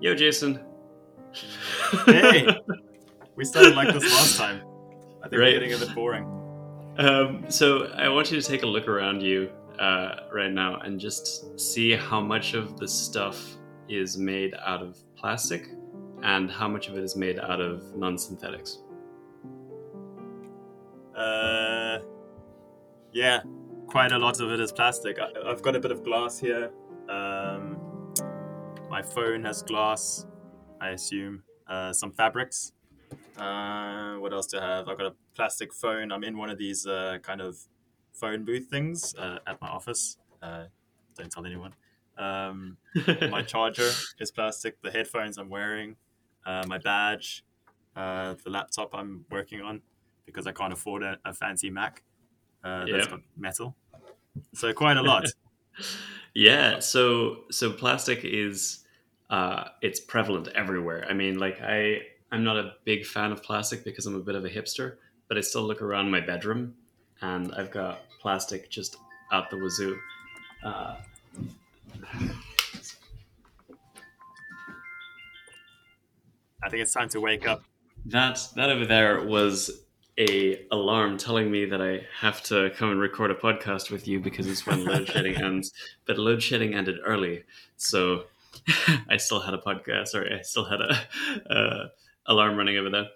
Yo, Jason. Hey, we started like this last time. I think Right. we're getting a bit boring. Um, so I want you to take a look around you uh, right now and just see how much of the stuff is made out of plastic and how much of it is made out of non-synthetics. Uh, yeah, quite a lot of it is plastic. I, I've got a bit of glass here. My phone has glass, I assume. Uh, some fabrics. Uh, what else do I have? I've got a plastic phone. I'm in one of these uh, kind of phone booth things uh, at my office. Uh, don't tell anyone. Um, my charger is plastic. The headphones I'm wearing, uh, my badge, uh, the laptop I'm working on because I can't afford a, a fancy Mac. Uh, Yeah. That's got metal. So quite a lot. yeah, so so plastic is uh, it's prevalent everywhere. I mean, like I I'm not a big fan of plastic because I'm a bit of a hipster, but I still look around my bedroom and I've got plastic just out the wazoo. Uh, I think it's time to wake up. That that over there was a alarm telling me that I have to come and record a podcast with you because it's when load shedding ends. But load shedding ended early, so I still had a podcast. Sorry, I still had a uh, alarm running over there.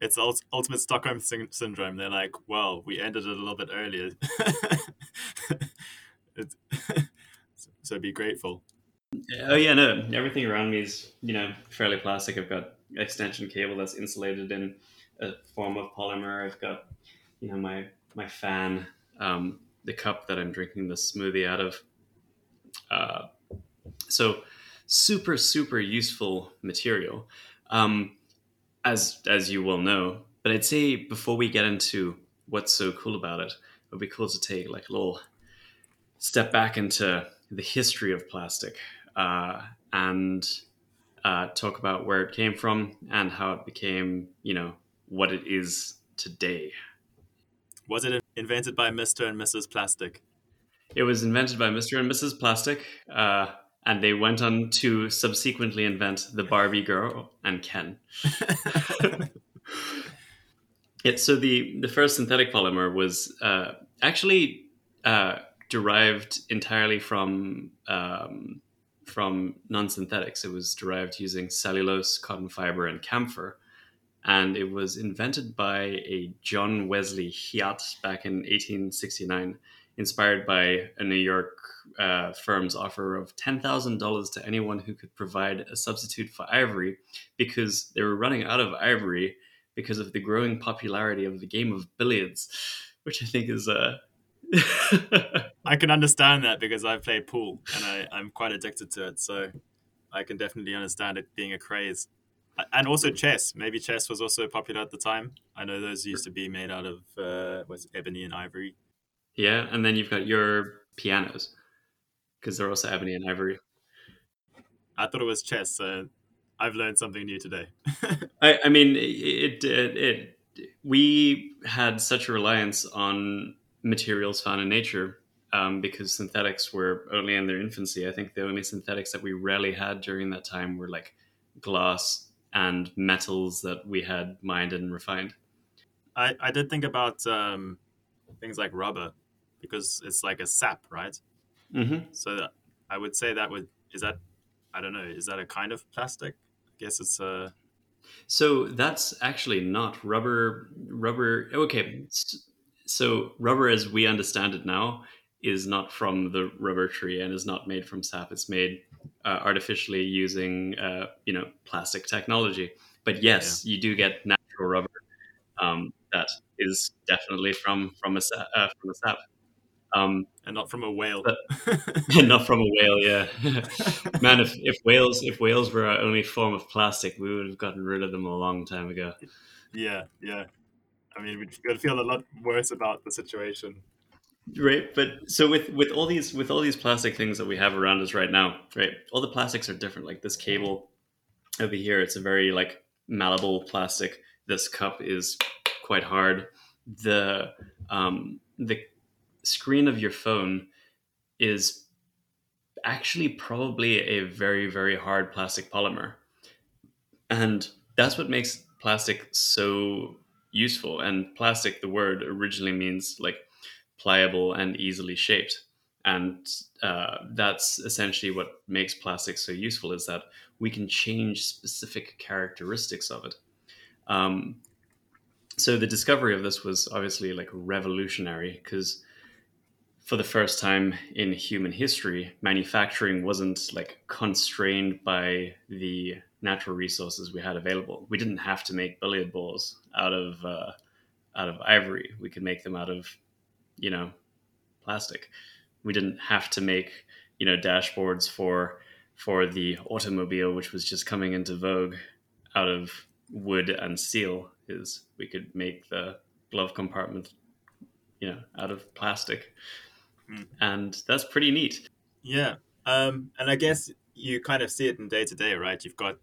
It's ultimate Stockholm syn- syndrome. They're like, well, we ended it a little bit earlier. So be grateful. Oh yeah, no, everything around me is you know fairly plastic. I've got extension cable that's insulated in a form of polymer. I've got you know my my fan, um, the cup that I'm drinking the smoothie out of. Uh, so super super useful material, um, as as you will know. But I'd say before we get into what's so cool about it, it would be cool to take like a little step back into the history of plastic uh, and uh, talk about where it came from and how it became, you know, what it is today. Was it invented by Mr. and Mrs. Plastic? It was invented by Mr. and Mrs. Plastic, uh, and they went on to subsequently invent the Barbie girl and Ken. Yeah, so the, the first synthetic polymer was uh, actually uh, derived entirely from um, from non-synthetics. It was derived using cellulose, cotton fiber, and camphor, and it was invented by a John Wesley Hyatt back in 1869, inspired by a New York uh, firm's offer of ten thousand dollars to anyone who could provide a substitute for ivory, because they were running out of ivory because of the growing popularity of the game of billiards, which I think is uh I can understand that because I play pool and I, I'm quite addicted to it. So I can definitely understand it being a craze. And also chess. Maybe chess was also popular at the time. I know those used to be made out of uh, was ebony and ivory. Yeah, and then you've got your pianos because they're also ebony and ivory. I thought it was chess. So I've learned something new today. I, I mean, it, it, it, we had such a reliance on materials found in nature um, because synthetics were only in their infancy. I think the only synthetics that we rarely had during that time were like glass and metals that we had mined and refined. I, I did think about um, things like rubber because it's like a sap, right? Mm-hmm. So that, I would say that would is that I don't know is that a kind of plastic? I guess it's a So that's actually not rubber. Rubber. Okay. So rubber, as we understand it now, is not from the rubber tree and is not made from sap. It's made uh, artificially using, uh, you know, plastic technology. But yes, you do get natural rubber um, that is definitely from from a uh, from a sap. Um, and not from a whale. But- not from a whale, yeah. Man, if, if whales if whales were our only form of plastic, we would have gotten rid of them a long time ago. yeah, yeah. I mean, we'd feel a lot worse about the situation. Right, but so with with all these with all these plastic things that we have around us right now, right? All the plastics are different. Like this cable over here, it's a very like malleable plastic. This cup is quite hard. The um, the screen of your phone is actually probably a very, very hard plastic polymer. And that's what makes plastic so useful. And plastic, the word originally means like pliable and easily shaped. And uh, that's essentially what makes plastic so useful is that we can change specific characteristics of it. Um, so the discovery of this was obviously like revolutionary because for the first time in human history, manufacturing wasn't like constrained by the natural resources we had available. We didn't have to make billiard balls out of uh, out of ivory. We could make them out of, you know, plastic. We didn't have to make, you know, dashboards for for the automobile, which was just coming into vogue, out of wood and steel. Is we could make the glove compartment, you know, out of plastic, mm. and that's pretty neat. Yeah, um, and I guess you kind of see it in day to day, right? You've got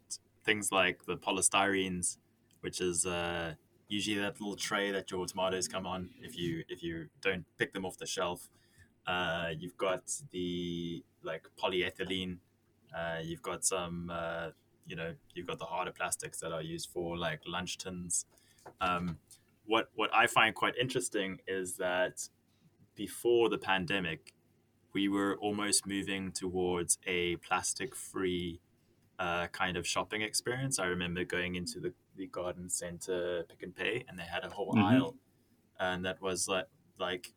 things like the polystyrenes, which is uh, usually that little tray that your tomatoes come on if you if you don't pick them off the shelf. Uh, you've got the like polyethylene. Uh, you've got some, uh, you know, you've got the harder plastics that are used for like lunch tins. Um, what what I find quite interesting is that before the pandemic, we were almost moving towards a plastic free uh, kind of shopping experience. I remember going into the, the garden center Pick n Pay and they had a whole mm-hmm. aisle and that was like, like,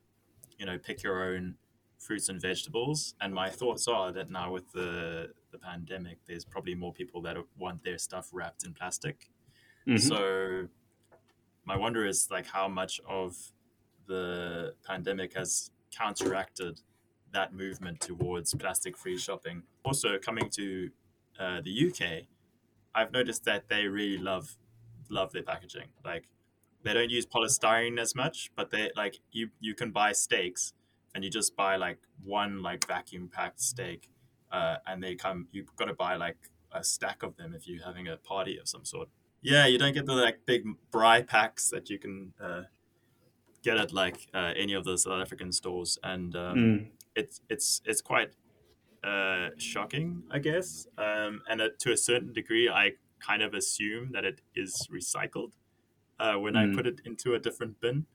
you know, pick your own fruits and vegetables. And my thoughts are that now with the, the pandemic, there's probably more people that want their stuff wrapped in plastic. Mm-hmm. So my wonder is like how much of the pandemic has counteracted that movement towards plastic free shopping. Also, coming to uh, the UK, I've noticed that they really love love their packaging. Like they don't use polystyrene as much, but they like you you can buy steaks and you just buy like one like vacuum packed steak, uh, and they come. You've got to buy like a stack of them if you're having a party of some sort. Yeah, you don't get the like big braai packs that you can uh, get at like uh, any of the South African stores, and um, mm it's it's it's quite uh, shocking, I guess. Um, and to a certain degree, I kind of assume that it is recycled uh, when mm. I put it into a different bin.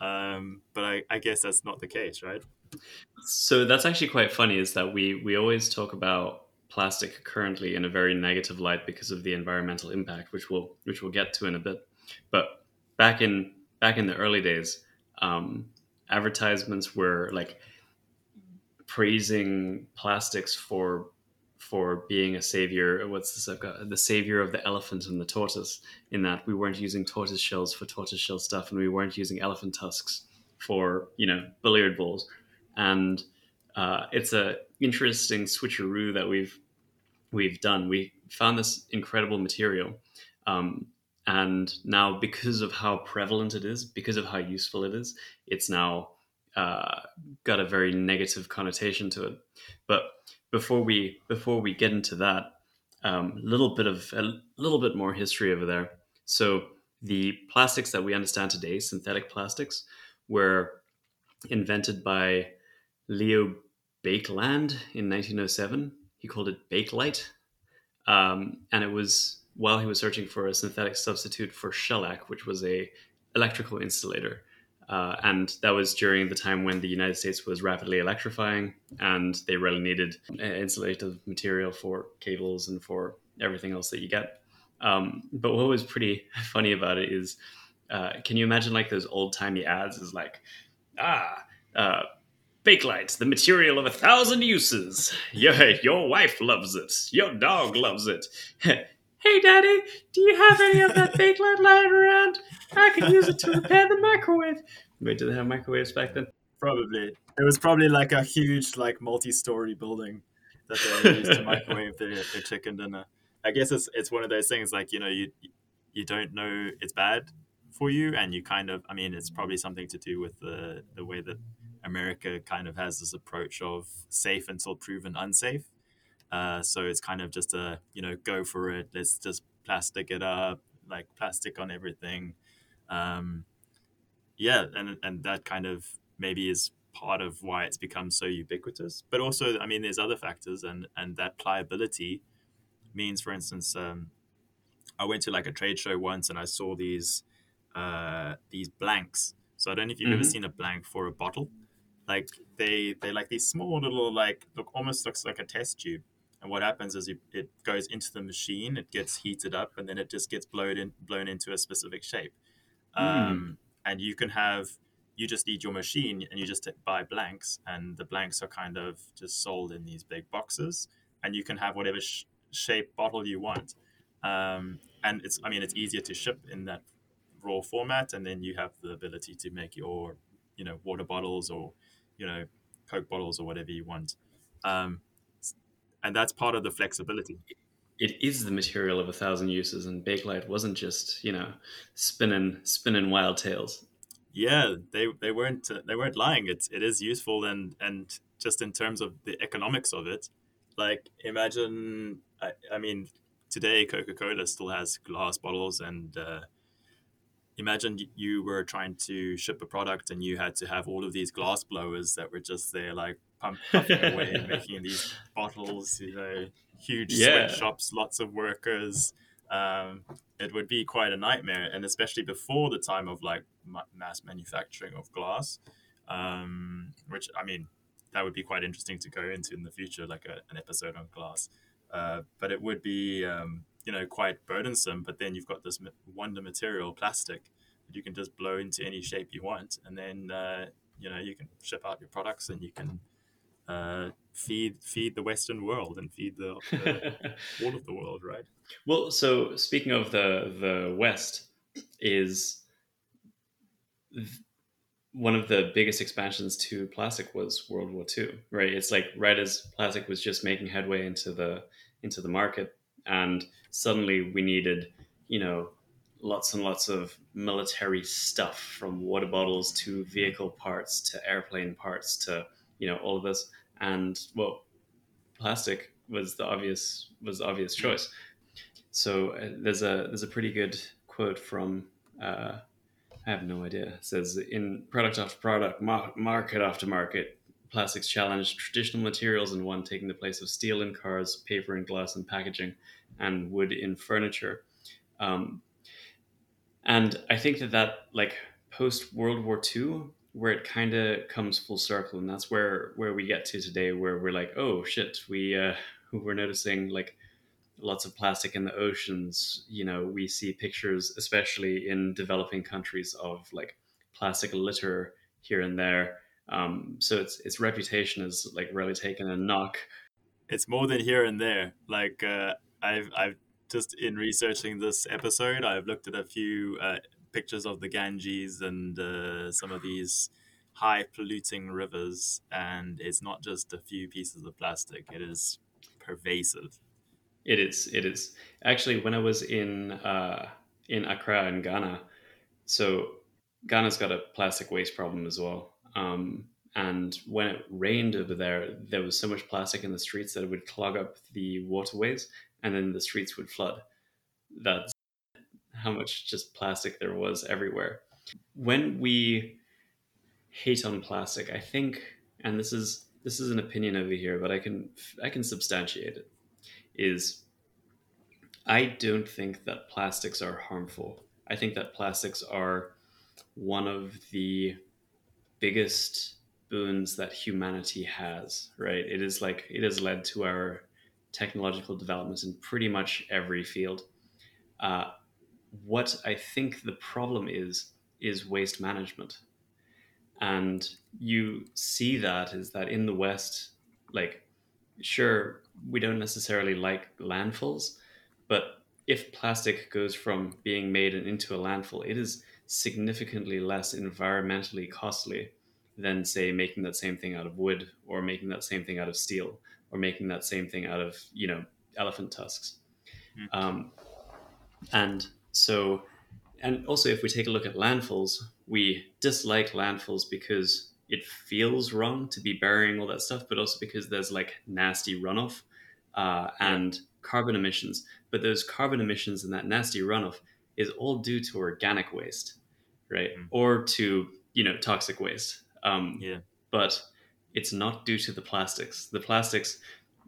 Um, but I, I guess that's not the case, right? So that's actually quite funny. Is that we we always talk about plastic currently in a very negative light because of the environmental impact, which we'll which we'll get to in a bit. But back in back in the early days, um, advertisements were like praising plastics for for being a savior. What's this? I've got the savior of the elephant and the tortoise. In that we weren't using tortoise shells for tortoise shell stuff, and we weren't using elephant tusks for you know billiard balls. And uh, it's a interesting switcheroo that we've we've done. We found this incredible material. Um, and now, because of how prevalent it is, because of how useful it is, it's now uh, got a very negative connotation to it. But before we before we get into that, a um, little bit of a little bit more history over there. So the plastics that we understand today, synthetic plastics, were invented by Leo Baekeland in 1907. He called it Bakelite, um, and it was while he was searching for a synthetic substitute for shellac, which was a electrical insulator. Uh, and that was during the time when the United States was rapidly electrifying, and they really needed insulative material for cables and for everything else that you get. Um, but what was pretty funny about it is, uh, can you imagine like those old timey ads? Is like, ah, uh, Bakelite, the material of a thousand uses. Your, your wife loves it. Your dog loves it. Hey, Daddy, do you have any of that Bakelite lying around? I could use it to repair the microwave. Wait, did they have microwaves back then? Probably. It was probably like a huge, like, multi-story building that they used to microwave their, their chicken dinner. I guess it's it's one of those things like you know you you don't know it's bad for you, and you kind of I mean it's probably something to do with the the way that America kind of has this approach of safe until proven unsafe uh, so it's kind of just a you know go for it. Let's just plastic it up, like plastic on everything. Um, yeah, and and that kind of maybe is part of why it's become so ubiquitous. But also, I mean, there's other factors, and and that pliability means, for instance, um, I went to like a trade show once, and I saw these uh, these blanks. So I don't know if you've mm-hmm. ever seen a blank for a bottle. Like they they like these small little like look almost looks like a test tube. And what happens is it goes into the machine, it gets heated up, and then it just gets blown in, blown into a specific shape. Mm. Um, and you can have you just need your machine and you just buy blanks and the blanks are kind of just sold in these big boxes and you can have whatever sh- shape bottle you want um, and it's i mean it's easier to ship in that raw format and then you have the ability to make your you know water bottles or you know coke bottles or whatever you want um, and that's part of the flexibility it is the material of a thousand uses and bakelite wasn't just you know spinning spinning wild tales yeah, they they weren't uh, they weren't lying. It's it is useful and and just in terms of the economics of it, like imagine I, I mean today Coca Cola still has glass bottles and. Uh, imagine you were trying to ship a product and you had to have all of these glass blowers that were just there like pumping away making these bottles you know huge yeah. sweatshops lots of workers um, it would be quite a nightmare and especially before the time of like mass manufacturing of glass um, which i mean that would be quite interesting to go into in the future like a, an episode on glass uh, but it would be um, you know quite burdensome but then you've got this wonder material plastic that you can just blow into any shape you want and then uh, you know you can ship out your products and you can uh, feed feed the Western world and feed the, the all of the world, right? Well, so speaking of the the West, is one of the biggest expansions to plastic was World War II, right? It's like right as plastic was just making headway into the into the market, and suddenly we needed, you know, lots and lots of military stuff from water bottles to vehicle parts to airplane parts to you know all of this and well plastic was the obvious was the obvious choice so uh, there's a there's a pretty good quote from uh, I have no idea. It says in product after product, market after market, plastics challenge traditional materials and one taking the place of steel in cars, paper and glass in packaging, and wood in furniture. Um, and I think that that like post World War II, where it kind of comes full circle and that's where where we get to today where we're like oh shit we uh we're noticing like lots of plastic in the oceans. You know we see pictures especially in developing countries of like plastic litter here and there. Um so its its reputation is like really taken a knock. It's more than here and there. Like uh i've i've just in researching this episode i've looked at a few uh, pictures of the Ganges and uh, some of these high polluting rivers, and it's not just a few pieces of plastic; it is pervasive. It is. It is actually when I was in uh, in Accra in Ghana. So Ghana's got a plastic waste problem as well. Um, and when it rained over there, there was so much plastic in the streets that it would clog up the waterways, and then the streets would flood. That's how much just plastic there was everywhere. When we hate on plastic, I think, and this is this is an opinion over here, but I can I can substantiate it. Is I don't think that plastics are harmful. I think that plastics are one of the biggest boons that humanity has, right? It is like it has led to our technological developments in pretty much every field. Uh, what I think the problem is is waste management. And you see that is that in the West, like, sure, we don't necessarily like landfills, but if plastic goes from being made and into a landfill, it is significantly less environmentally costly than, say, making that same thing out of wood or making that same thing out of steel or making that same thing out of, you know, elephant tusks. Mm. Um, and so, and also if we take a look at landfills, we dislike landfills because it feels wrong to be burying all that stuff, but also because there's like nasty runoff uh, and carbon emissions. But those carbon emissions and that nasty runoff is all due to organic waste, right? Mm. Or to you know toxic waste. Um, yeah. but it's not due to the plastics. The plastics,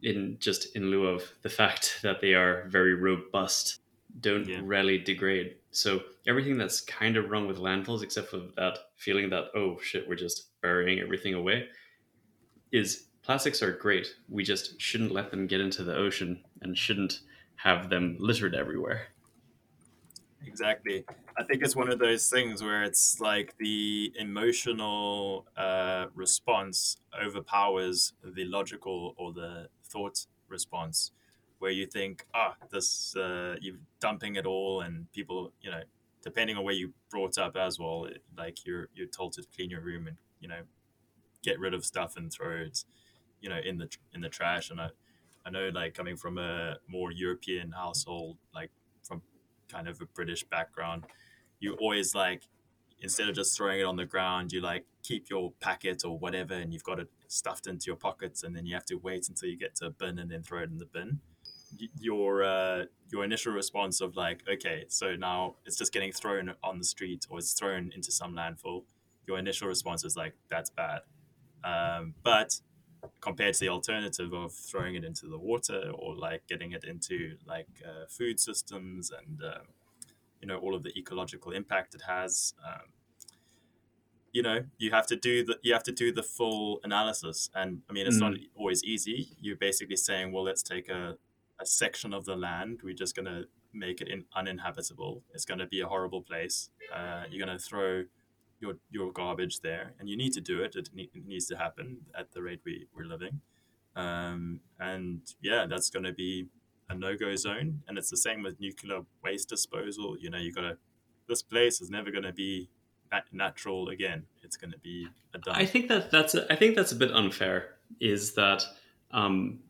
in just in lieu of the fact that they are very robust, don't Yeah. really degrade. So everything that's kind of wrong with landfills, except for that feeling that oh shit, we're just burying everything away, is plastics are great. We just shouldn't let them get into the ocean and shouldn't have them littered everywhere. Exactly. I think it's one of those things where it's like the emotional uh, response overpowers the logical or the thought response, where you think, ah, this, uh, you're dumping it all, and people, you know, depending on where you brought up as well, it, like you're you're told to clean your room and you know get rid of stuff and throw it, you know, in the in the trash. And I, I know like coming from a more European household, like from kind of a British background, you always like instead of just throwing it on the ground, you like keep your packet or whatever, and you've got it stuffed into your pockets, and then you have to wait until you get to a bin and then throw it in the bin. Your uh, your initial response of like, okay, so now it's just getting thrown on the street or it's thrown into some landfill. Your initial response is like, that's bad. Um, but compared to the alternative of throwing it into the water or like getting it into like uh, food systems and um, you know all of the ecological impact it has um, you know you have to do the you have to do the full analysis and i mean it's not always easy you're basically saying well let's take a, a section of the land we're just going to make it in, uninhabitable it's going to be a horrible place uh, you're going to throw your your garbage there, and you need to do it. It, ne- it needs to happen at the rate we, we're living, um, and yeah, that's going to be a no go zone. And it's the same with nuclear waste disposal. You know, you got to this place is never going to be nat- natural again. It's going to be a dump. I think that that's a, I think that's a bit unfair. Is that um,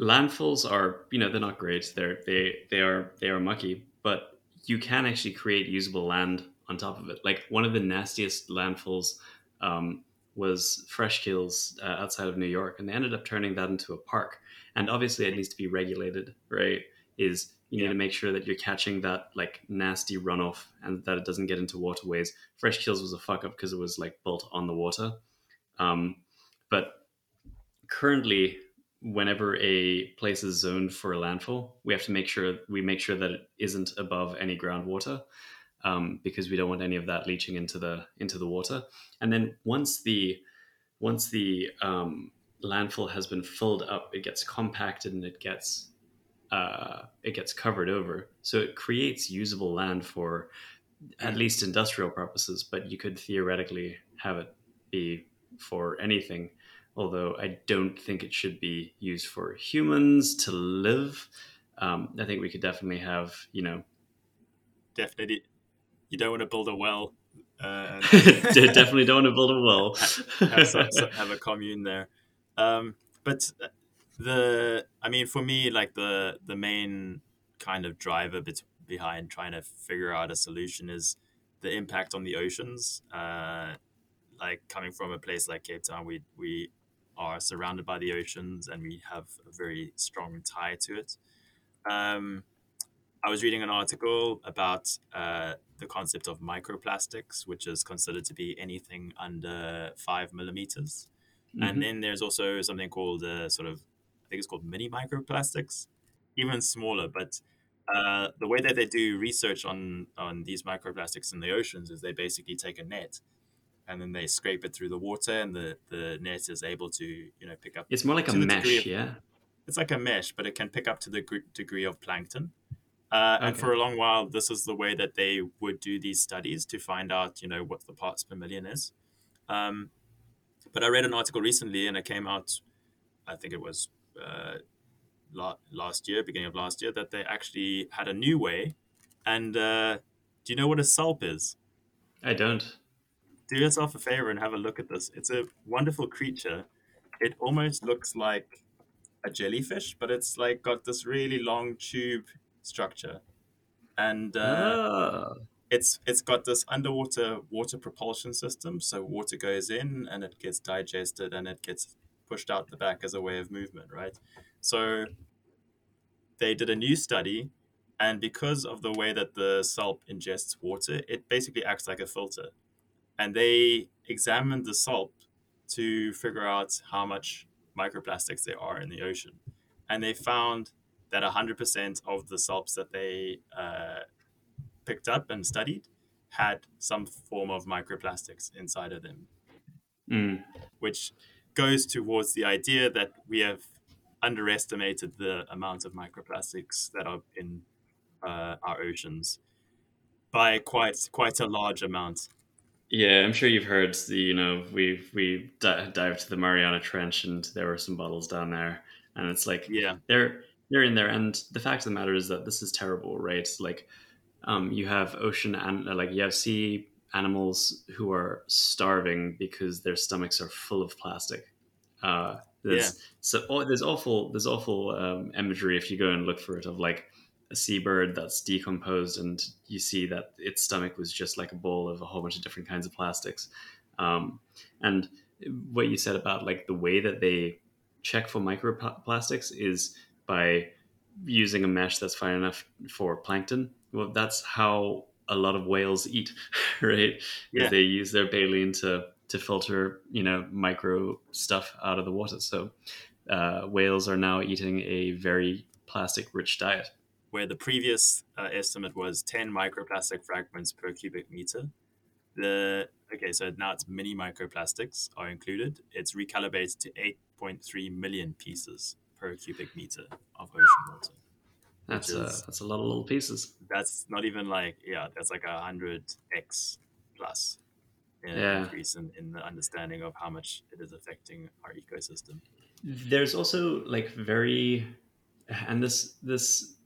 landfills are you know they're not great. They're they they are they are mucky, but you can actually create usable land on top of it. Like one of the nastiest landfills um, was Fresh Kills uh, outside of New York, and they ended up turning that into a park. And obviously, it needs to be regulated, right? Is you need Yeah. to make sure that you're catching that like nasty runoff and that it doesn't get into waterways. Fresh Kills was a fuck up because it was like built on the water. Um, but currently, whenever a place is zoned for a landfill, we have to make sure we make sure that it isn't above any groundwater um, because we don't want any of that leaching into the into the water. And then once the once the um, landfill has been filled up, it gets compacted and it gets uh, it gets covered over. So it creates usable land for at least industrial purposes. But you could theoretically have it be for anything. Although I don't think it should be used for humans to live. Um, I think we could definitely have, you know, Definitely, you don't want to build a well. Uh, definitely don't want to build a well. have, have a commune there. Um, but the, I mean, for me, like the the main kind of driver bet- behind trying to figure out a solution is the impact on the oceans. Uh, like coming from a place like Cape Town, we we are surrounded by the oceans and we have a very strong tie to it. Um, I was reading an article about uh, the concept of microplastics, which is considered to be anything under five millimeters. Mhm. And then there's also something called uh, sort of, I think it's called mini microplastics, even smaller. But uh, the way that they do research on on these microplastics in the oceans is they basically take a net and then they scrape it through the water, and the, the net is able to you know pick up. It's more like a mesh, of- yeah. It's like a mesh, but it can pick up to the gr- degree of plankton. Uh, And for a long while, this is the way that they would do these studies to find out, you know, what the parts per million is. Um, but I read an article recently, and it came out, I think it was uh, la- last year, beginning of last year, that they actually had a new way. And uh, do you know what a salp is? I don't. Do yourself a favor and have a look at this. It's a wonderful creature. It almost looks like a jellyfish, but it's like got this really long tube structure, and uh, oh. it's it's got this underwater water propulsion system. So water goes in and it gets digested and it gets pushed out the back as a way of movement, right? So they did a new study, and because of the way that the salp ingests water, it basically acts like a filter. And they examined the salp to figure out how much microplastics there are in the ocean. And they found that 100% of the salps that they uh, picked up and studied had some form of microplastics inside of them, Mm. which goes towards the idea that we have underestimated the amount of microplastics that are in uh, our oceans by quite quite a large amount. Yeah, I'm sure you've heard the, you know, we we di- dived to the Mariana Trench and there were some bottles down there, and it's like Yeah, they're they're in there, and the fact of the matter is that this is terrible, right? Like, um, you have ocean and like you have sea animals who are starving because their stomachs are full of plastic. Uh, there's so oh, there's awful there's awful um, imagery if you go and look for it of like a seabird that's decomposed and you see that its stomach was just like a bowl of a whole bunch of different kinds of plastics. Um, and what you said about like the way that they check for microplastics is by using a mesh that's fine enough for plankton. Well, that's how a lot of whales eat, right? Yeah. They use their baleen to to filter, you know, micro stuff out of the water. So uh, whales are now eating a very plastic-rich diet. Where the previous uh, estimate was 10 microplastic fragments per cubic meter. The okay, so now it's mini microplastics are included. It's recalibrated to 8.3 million pieces per cubic meter of ocean water. That's Which a, that's a lot of little pieces. That's not even like yeah, that's like a hundred x plus in Yeah. increase in, in the understanding of how much it is affecting our ecosystem. There's also like very, and this this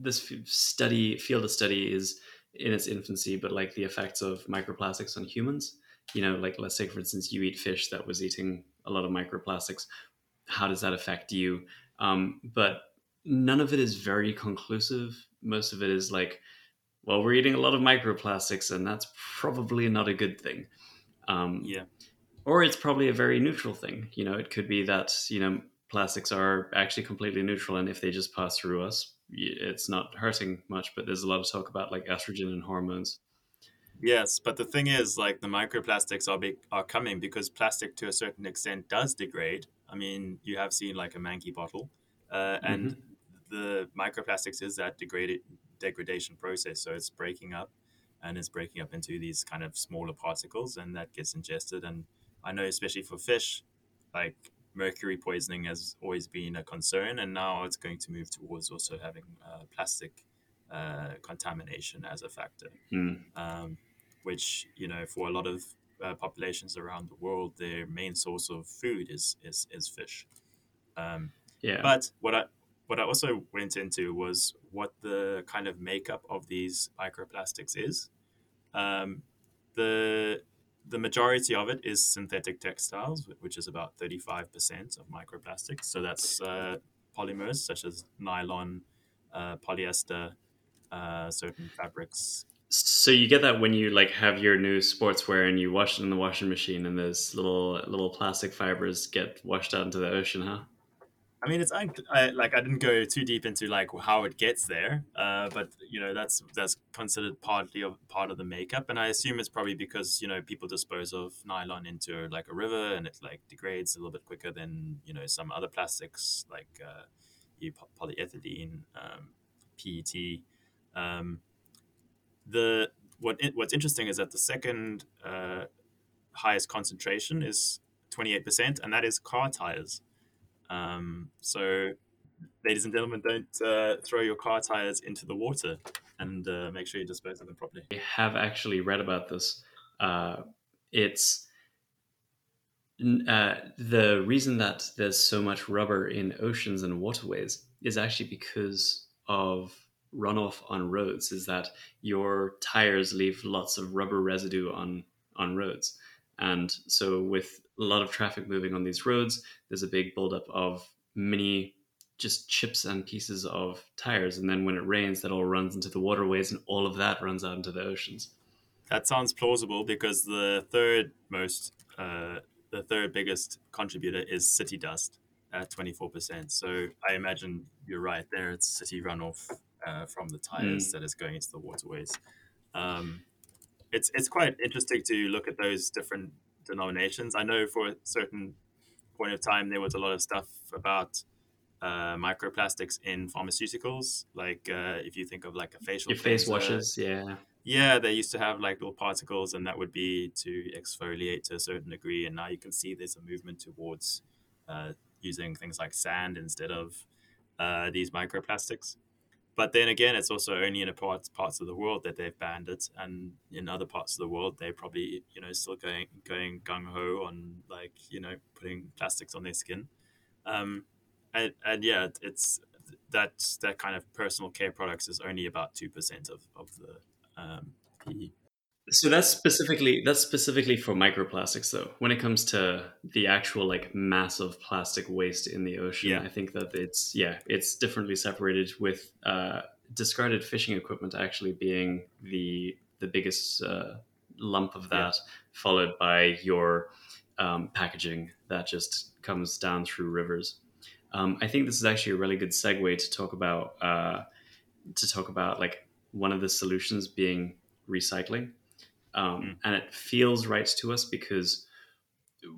this study field of study is in its infancy, but like the effects of microplastics on humans. You know, like let's say for instance, you eat fish that was eating a lot of microplastics. How does that affect you? Um, but none of it is very conclusive. Most of it is like, well, we're eating a lot of microplastics, and that's probably not a good thing. Um, Yeah. or it's probably a very neutral thing. You know, it could be that you know plastics are actually completely neutral, and if they just pass through us, it's not hurting much. But there's a lot of talk about like estrogen and hormones. Yes, but the thing is, like the microplastics are big, are coming because plastic to a certain extent does degrade. I mean, you have seen like a manky bottle, uh, and the microplastics is that degraded degradation process. So it's breaking up, and it's breaking up into these kind of smaller particles, and that gets ingested. And I know, especially for fish, like mercury poisoning has always been a concern, and now it's going to move towards also having uh, plastic uh, contamination as a factor Hmm. um, which you know for a lot of uh, populations around the world, their main source of food is is, is fish. Um, Yeah, but what I what I also went into was what the kind of makeup of these microplastics is. Um, the the majority of it is synthetic textiles, which is about thirty five percent of microplastics. So that's uh, polymers such as nylon, uh, polyester, uh, certain fabrics, so you get that when you like have your new sportswear and you wash it in the washing machine, and those little little plastic fibers get washed out into the ocean, huh? I mean, it's un- I, like I didn't go too deep into like how it gets there, uh, but you know that's that's considered partly of part of the makeup, and I assume it's probably because you know people dispose of nylon into like a river and it like degrades a little bit quicker than you know some other plastics like uh, polyethylene, um, PET. Um, the what what's interesting is that the second uh, highest concentration is twenty eight percent, and that is car tires. Um, so, ladies and gentlemen, don't uh, throw your car tires into the water and uh, make sure you dispose of them properly. I have actually read about this. Uh, it's uh, the reason that there's so much rubber in oceans and waterways is actually because of runoff on roads. Is that your tires leave lots of rubber residue on on roads, and so with a lot of traffic moving on these roads, there's a big buildup of mini just chips and pieces of tires and then when it rains that all runs into the waterways and all of that runs out into the oceans That sounds plausible because the third most, uh, the third biggest contributor is city dust at twenty four percent. So I imagine you're right there. It's city runoff uh, from the tires that is going into the waterways. Um, it's it's quite interesting to look at those different denominations. I know for a certain point of time there was a lot of stuff about uh, microplastics in pharmaceuticals. Like uh, if you think of like a facial Your face washes, yeah. yeah, they used to have like little particles, and that would be to exfoliate to a certain degree. And now you can see there's a movement towards uh, using things like sand instead of uh, these microplastics. But then again, it's also only in parts parts of the world that they've banned it, and in other parts of the world, they're probably you know still going going gung ho on like you know putting plastics on their skin. Um, and, and yeah, it's that that kind of personal care products is only about two percent of of the um, the So that's specifically that's specifically for microplastics though. When it comes to the actual like massive plastic waste in the ocean, Yeah. I think that it's yeah, it's differently separated with uh, discarded fishing equipment actually being the the biggest uh, lump of that, followed by your um, packaging that just comes down through rivers. Um, I think this is actually a really good segue to talk about uh, to talk about like one of the solutions being recycling um, Mm. and it feels right to us because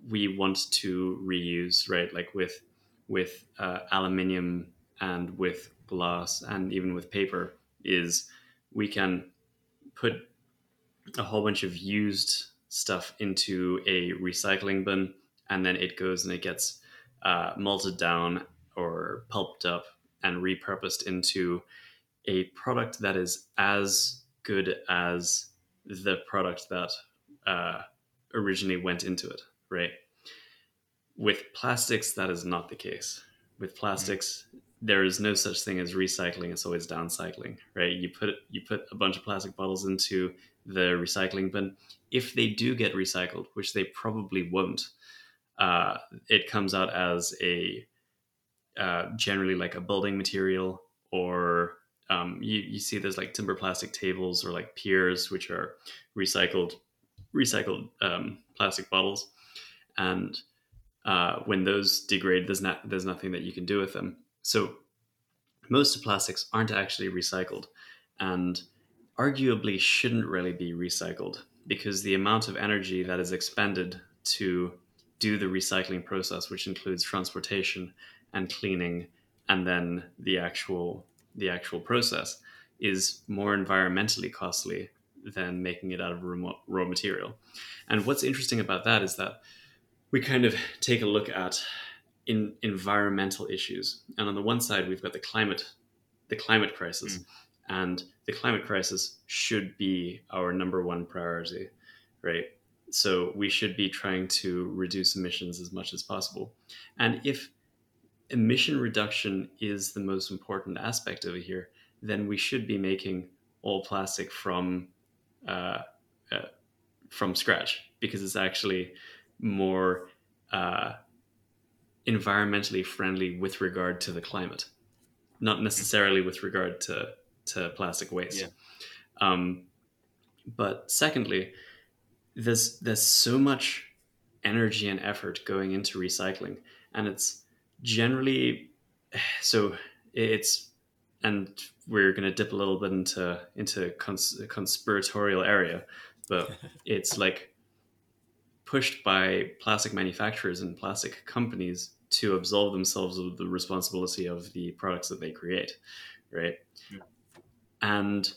we want to reuse right like with with uh, aluminium and with glass and even with paper is we can put a whole bunch of used stuff into a recycling bin and then it goes and it gets uh, melted down or pulped up and repurposed into a product that is as good as the product that uh, originally went into it, right? With plastics, that is not the case. With plastics, there is no such thing as recycling; it's always downcycling, right? You put you put a bunch of plastic bottles into the recycling bin. If they do get recycled, which they probably won't, uh, it comes out as a uh, generally like a building material or um, you, you see there's like timber plastic tables or like piers which are recycled recycled um, plastic bottles. And uh, when those degrade there's not there's nothing that you can do with them. So most plastics aren't actually recycled and arguably shouldn't really be recycled because the amount of energy that is expended to do the recycling process which includes transportation and cleaning and then the actual the actual process is more environmentally costly than making it out of raw raw material. And what's interesting about that is that we kind of take a look at in environmental issues. And on the one side, we've got the climate, the climate crisis, Mm. and the climate crisis should be our number one priority, right? So we should be trying to reduce emissions as much as possible. And if emission reduction is the most important aspect over here, then we should be making all plastic from uh, uh, from scratch because it's actually more uh, environmentally friendly with regard to the climate, not necessarily with regard to to plastic waste. Yeah. Um, but secondly, there's there's so much energy and effort going into recycling, and it's generally so it's and we're going to dip a little bit into into cons- conspiratorial area but it's like pushed by plastic manufacturers and plastic companies to absolve themselves of the responsibility of the products that they create right Yeah. and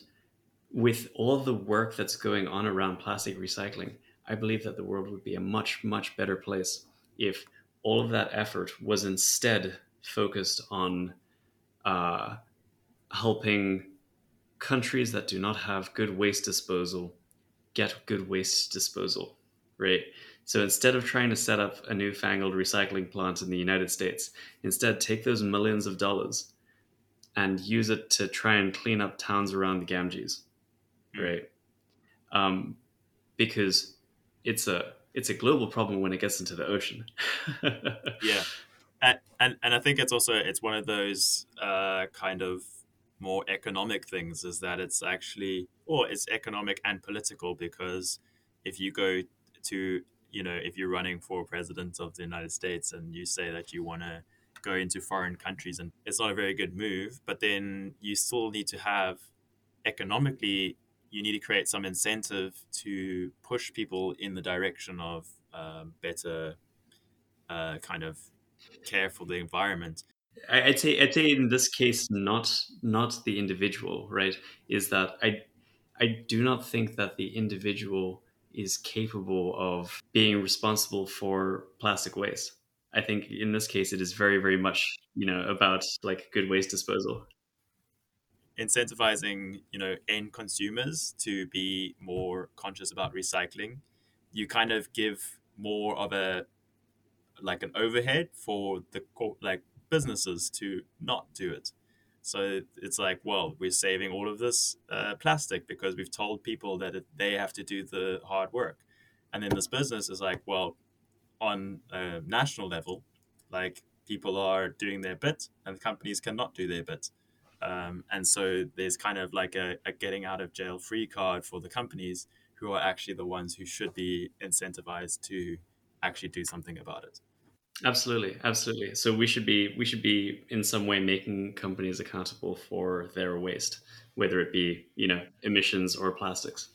with all the work that's going on around plastic recycling i believe that the world would be a much much better place if all of that effort was instead focused on uh, helping countries that do not have good waste disposal get good waste disposal, right? So instead of trying to set up a newfangled recycling plant in the United States, instead take those millions of dollars and use it to try and clean up towns around the Ganges, Hmm. right? Um, because it's a it's a global problem when it gets into the ocean. yeah and, and and i think it's also it's one of those uh, kind of more economic things is that it's actually or it's economic and political because if you go to you know if you're running for president of the united states and you say that you want to go into foreign countries and it's not a very good move but then you still need to have economically you need to create some incentive to push people in the direction of um, better uh, kind of care for the environment. I'd say I'd say in this case, not not the individual, right? Is that I I do not think that the individual is capable of being responsible for plastic waste. I think in this case, it is very, very much, you know, about like good waste disposal. Incentivizing, you know, end consumers to be more conscious about recycling, you kind of give more of a like an overhead for the like businesses to not do it. So it's like, well, we're saving all of this uh, plastic because we've told people that it, they have to do the hard work. And then this business is like, well, on a national level, like people are doing their bit and companies cannot do their bit. Um, and so there's kind of like a, a getting out of jail free card for the companies who are actually the ones who should be incentivized to actually do something about it. Absolutely, absolutely. So we should be we should be in some way making companies accountable for their waste, whether it be you know emissions or plastics.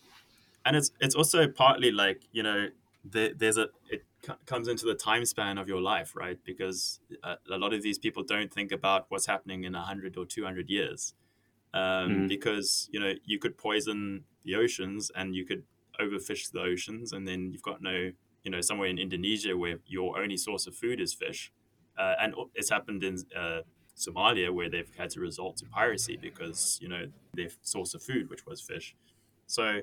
And it's it's also partly like you know the, there's a it comes into the time span of your life, right? Because a, a lot of these people don't think about what's happening in hundred or two hundred years, um, mm. because you know you could poison the oceans and you could overfish the oceans, and then you've got no you know somewhere in Indonesia where your only source of food is fish, uh, and it's happened in uh, Somalia where they've had to resort to piracy because you know their source of food, which was fish. So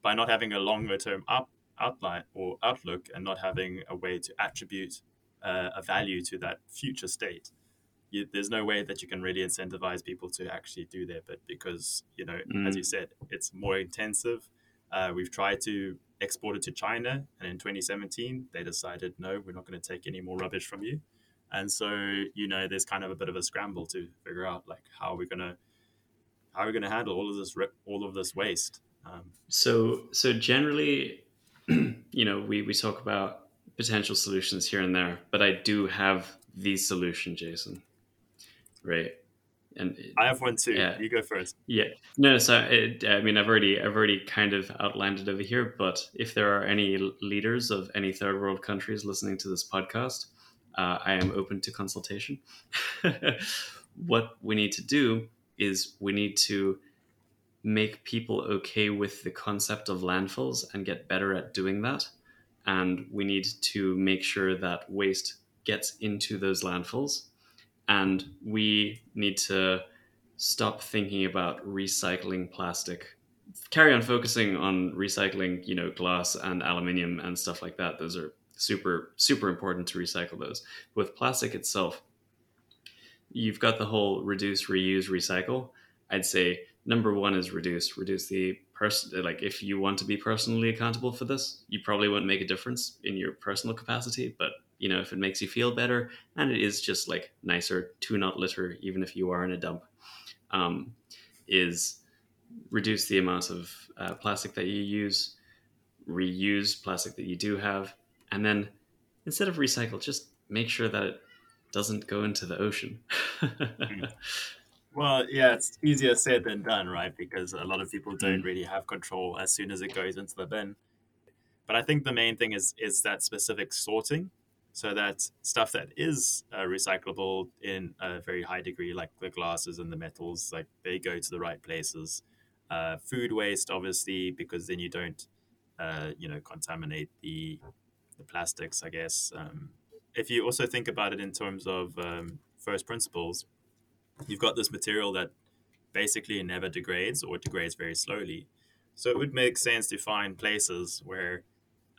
by not having a longer term up outline or outlook and not having a way to attribute uh, a value to that future state, you, there's no way that you can really incentivize people to actually do their bit because you know mm. as you said it's more intensive. Uh, we've tried to export it to China. And in 2017, they decided, no, we're not going to take any more rubbish from you. And so, you know, there's kind of a bit of a scramble to figure out like how are we going to how are we going to handle all of this all of this waste. Um, so, so generally, you know, we we talk about potential solutions here and there, but I do have the solution, Jason. Right and I have one too. Yeah, you go first. Yeah, no. So it, I mean, I've already I've already kind of outlined it over here. But if there are any leaders of any third world countries listening to this podcast, uh, I am open to consultation. what we need to do is we need to make people okay with the concept of landfills and get better at doing that. And we need to make sure that waste gets into those landfills. And we need to stop thinking about recycling plastic. Carry on focusing on recycling you know glass and aluminium and stuff like that. Those are super super important to recycle those. With plastic itself you've got the whole reduce reuse recycle. I'd say number one is reduce reduce the person like if you want to be personally accountable for this you probably won't make a difference in your personal capacity but you know, if it makes you feel better, and it is just like nicer to not litter, even if you are in a dump, um, is reduce the amount of uh, plastic that you use, reuse plastic that you do have, and then instead of recycle, just make sure that it doesn't go into the ocean. well, yeah, it's easier said than done, right? Because a lot of people don't mm. really have control as soon as it goes into the bin. But I think the main thing is is that specific sorting so that stuff that is uh, recyclable in a very high degree, like the glasses and the metals, like they go to the right places. Uh, food waste, obviously, because then you don't, uh, you know, contaminate the the plastics. I guess. Um, if you also think about it in terms of um, first principles, you've got this material that basically never degrades or degrades very slowly. So it would make sense to find places where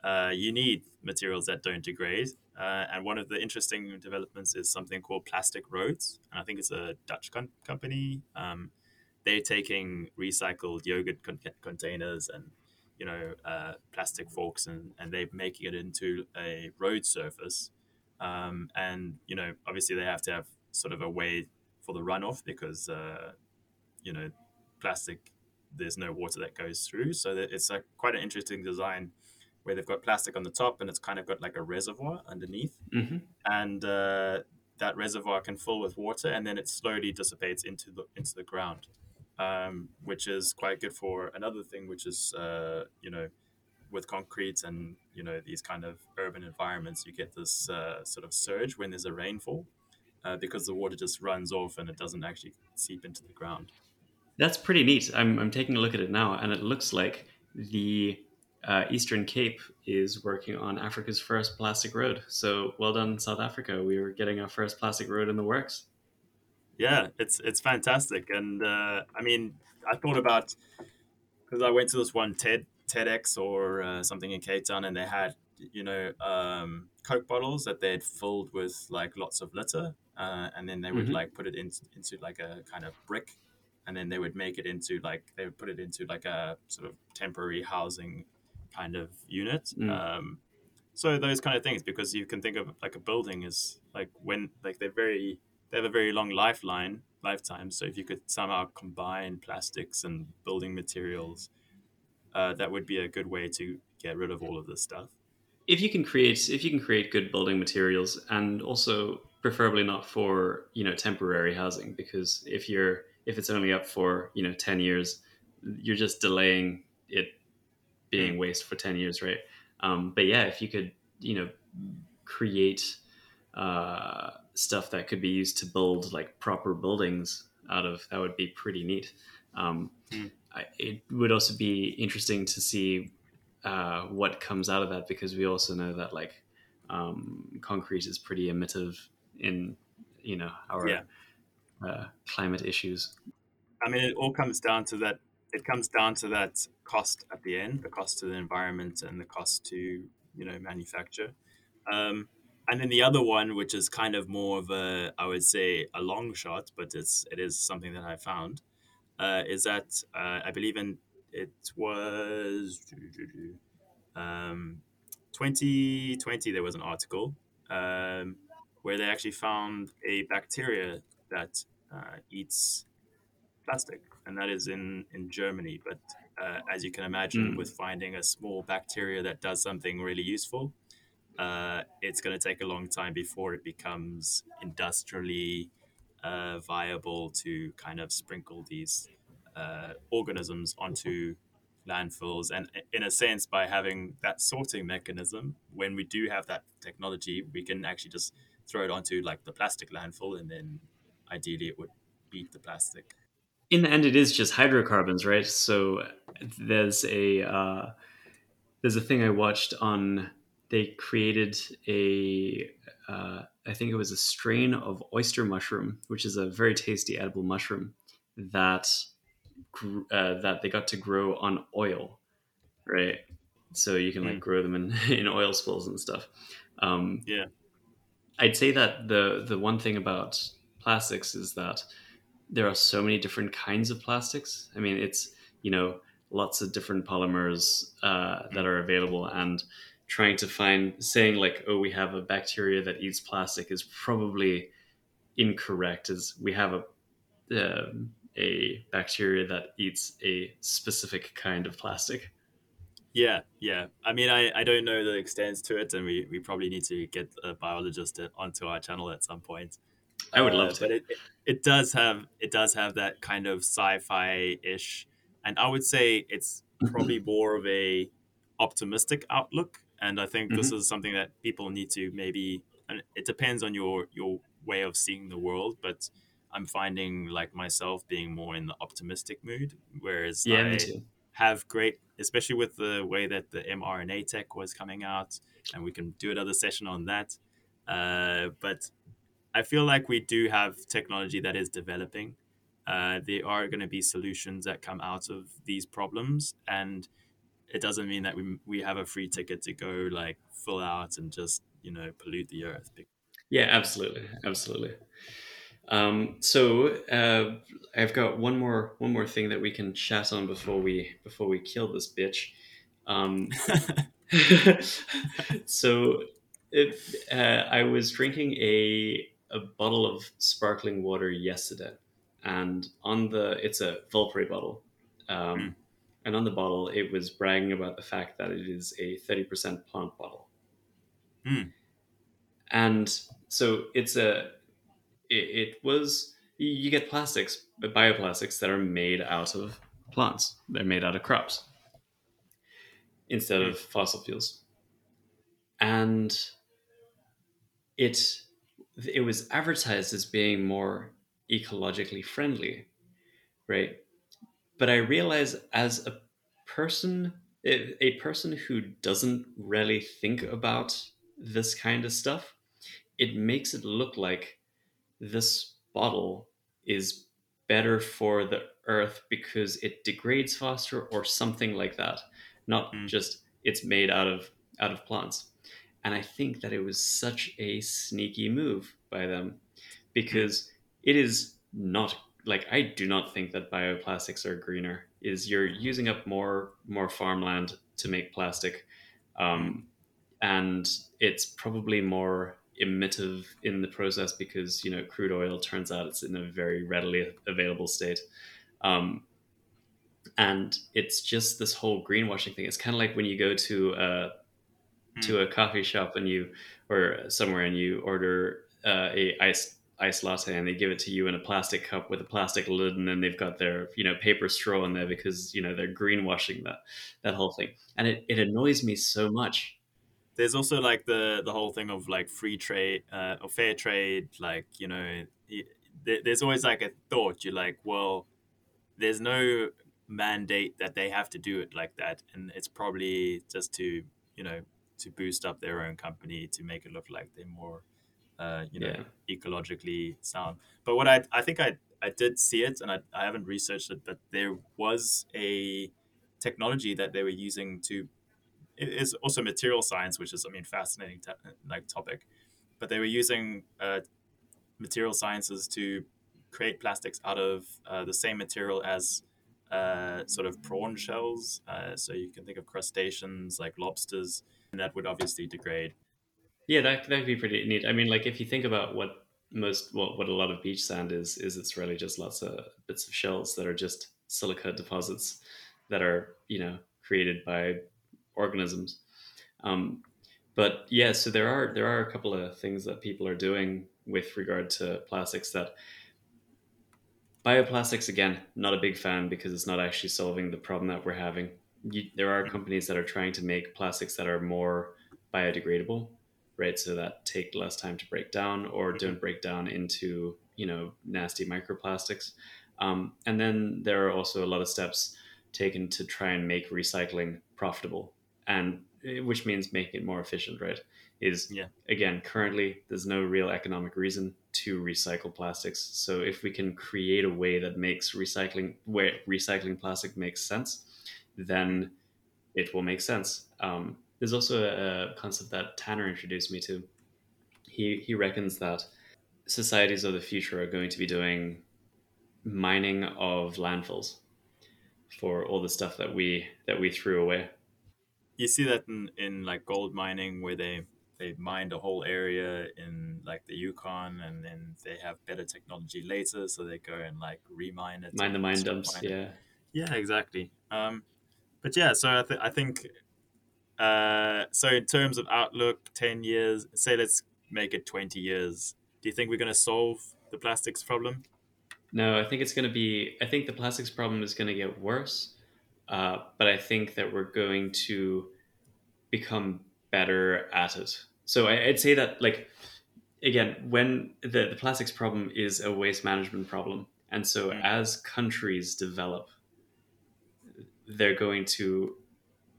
uh, you need materials that don't degrade uh, and one of the interesting developments is something called Plastic Roads. And I think it's a Dutch con- company. Um, they're taking recycled yogurt con- containers and you know uh, plastic forks and, and they're making it into a road surface. Um, and you know obviously they have to have sort of a way for the runoff because uh, you know plastic there's no water that goes through. So it's a, quite an interesting design where they've got plastic on the top and it's kind of got like a reservoir underneath. Mm-hmm. And uh, that reservoir can fill with water and then it slowly dissipates into the into the ground. um, which is quite good for another thing, which is uh, you know with concrete and you know these kind of urban environments, you get this uh, sort of surge when there's a rainfall uh, because the water just runs off and it doesn't actually seep into the ground. That's pretty neat. I'm, I'm taking a look at it now, and it looks like the uh, Eastern Cape is working on Africa's first plastic road. So well done, South Africa. We were getting our first plastic road in the works. Yeah, it's it's fantastic, and uh, I mean, I thought about because I went to this one TED TEDx or uh, something in Cape Town, and they had you know um, Coke bottles that they had filled with like lots of litter, uh, and then they would Mhm. like put it in, into like a kind of brick, and then they would make it into like they would put it into like a sort of temporary housing kind of unit. Mm. Um, so those kind of things, because you can think of like a building is like when like they're very they have a very long lifeline lifetime. So if you could somehow combine plastics and building materials, uh, that would be a good way to get rid of all of this stuff. If you can create if you can create good building materials, and also preferably not for you know temporary housing, because if you're if it's only up for you know ten years, you're just delaying it being waste for 10 years right? Um, but yeah if you could you know create uh, stuff that could be used to build like proper buildings out of that would be pretty neat. Um, Mm. I, it would also be interesting to see uh, what comes out of that because we also know that like um, concrete is pretty emissive in you know our Yeah. uh, climate issues I mean, it all comes down to that. It comes down to that cost at the end, the cost to the environment and the cost to you know manufacture. Um, and then the other one, which is kind of more of a, I would say, a long shot, but it's it is something that I found, uh, is that uh, I believe in it was um, 2020. There was an article um, where they actually found a bacteria that uh, eats plastic, and that is in in Germany. But uh, as you can imagine, Mm. with finding a small bacteria that does something really useful, uh, it's going to take a long time before it becomes industrially uh, viable to kind of sprinkle these uh, organisms onto landfills. And in a sense, by having that sorting mechanism, when we do have that technology, we can actually just throw it onto like the plastic landfill, and then ideally it would beat the plastic. in the end it is just hydrocarbons right so there's a uh, there's a thing i watched on they created a uh, i think it was a strain of oyster mushroom which is a very tasty edible mushroom that uh, that they got to grow on oil right so you can like Mm. grow them in, in oil spills and stuff um, Yeah. I'd say that the the one thing about plastics is that there are so many different kinds of plastics. I mean, it's you know lots of different polymers uh, that are available, and trying to find saying like, oh, we have a bacteria that eats plastic is probably incorrect. As we have a um a bacteria that eats a specific kind of plastic. Yeah, yeah. I mean, I, I don't know the extents to it, and we, we probably need to get a biologist onto our channel at some point. I would Uh, love to. but it, it it does have it does have that kind of sci-fi ish, and I would say it's probably more of a optimistic outlook. And I think this is something that people need to maybe. And it depends on your your way of seeing the world, but I'm finding like myself being more in the optimistic mood, whereas yeah, I me too. Have great, especially with the way that the mRNA tech was coming out, and we can do another session on that. Uh, but I feel like we do have technology that is developing. Uh, there are going to be solutions that come out of these problems, and it doesn't mean that we we have a free ticket to go like full out and just you know pollute the earth. Yeah, absolutely, absolutely. Um, so uh, I've got one more one more thing that we can chat on before we before we kill this bitch. Um, so it, uh, I was drinking a a bottle of sparkling water yesterday, and on the it's a Valpré bottle, um, Mm. and on the bottle it was bragging about the fact that it is a thirty percent plant bottle, Mm. and so it's a it, it was you get plastics, uh, bioplastics that are made out of plants. They're made out of crops instead of fossil fuels. And it it was advertised as being more ecologically friendly, right? But I realize as a person, a person who doesn't really think about this kind of stuff, it makes it look like this bottle is better for the earth because it degrades faster or something like that not mm. just it's made out of out of plants and i think that it was such a sneaky move by them because it is not like i do not think that bioplastics are greener is you're using up more more farmland to make plastic um, and it's probably more emittive in the process because you know crude oil turns out it's in a very readily available state. Um, and it's just this whole greenwashing thing. It's kind of like when you go to a to a coffee shop and you or somewhere and you order uh, a iced iced latte and they give it to you in a plastic cup with a plastic lid and then they've got their you know paper straw in there because you know they're greenwashing that that whole thing. And it, it annoys me so much there's also like the the whole thing of like free trade uh, or fair trade like you know there's always like a thought you're like well there's no mandate that they have to do it like that and it's probably just to you know to boost up their own company to make it look like they're more uh, you know yeah. ecologically sound but what I, I think I, I did see it and I, I haven't researched it but there was a technology that they were using to is also material science, which is, I mean, fascinating te- like topic. But they were using uh, material sciences to create plastics out of uh, the same material as uh, sort of prawn shells. Uh, so you can think of crustaceans like lobsters, and that would obviously degrade. Yeah, that that'd be pretty neat. I mean, like if you think about what most what, what a lot of beach sand is, is it's really just lots of bits of shells that are just silica deposits that are you know created by organisms. Um, but yeah, so there are there are a couple of things that people are doing with regard to plastics that bioplastics again not a big fan because it's not actually solving the problem that we're having. You, there are companies that are trying to make plastics that are more biodegradable, right? So that take less time to break down or mm-hmm. don't break down into you know nasty microplastics. Um, and then there are also a lot of steps taken to try and make recycling profitable and eh, which means making it more efficient, right? Is yeah. again currently there's no real economic reason to recycle plastics. So if we can create a way that makes recycling where recycling plastic makes sense, then it will make sense. Um, there's also a concept that Tanner introduced me to. He he reckons that societies of the future are going to be doing mining of landfills for all the stuff that we that we threw away you see that in, in like gold mining where they they mine the whole area in like the Yukon and then they have better technology later so they go and like remine it mine the mine dumps mine yeah. Yeah exactly. Um but yeah so I, th- I think uh so in terms of outlook 10 years say let's make it 20 years do you think we're going to solve the plastics problem? No i think it's going to be i think the plastics problem is going to get worse uh, but I think that we're going to become better at it. So I, would say that, like, again, when the, the plastics problem is a waste management problem. And so mm. as countries develop, they're going to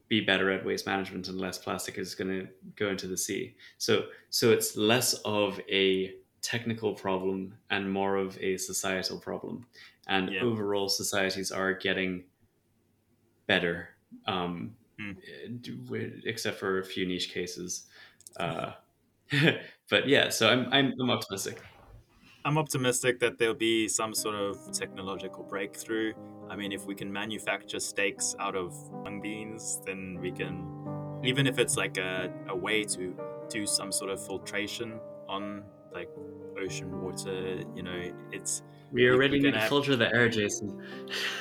be better at waste management and less plastic is going to go into the sea. So, so it's less of a technical problem and more of a societal problem. And yeah. overall, societies are getting better, um, mm. except for a few niche cases. Uh, but yeah, so I'm, I'm, I'm optimistic. I'm optimistic that there'll be some sort of technological breakthrough. I mean, if we can manufacture steaks out of mung beans, then we can, even if it's like a, a way to do some sort of filtration on like ocean water, you know, it's. We already need to filter the air, Jason.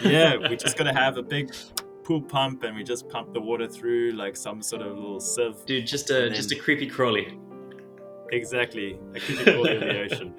yeah, we just got to have a big pool pump and we just pump the water through like some sort of little sieve. Dude, just a then... just a creepy crawly. Exactly, a creepy crawly in the ocean.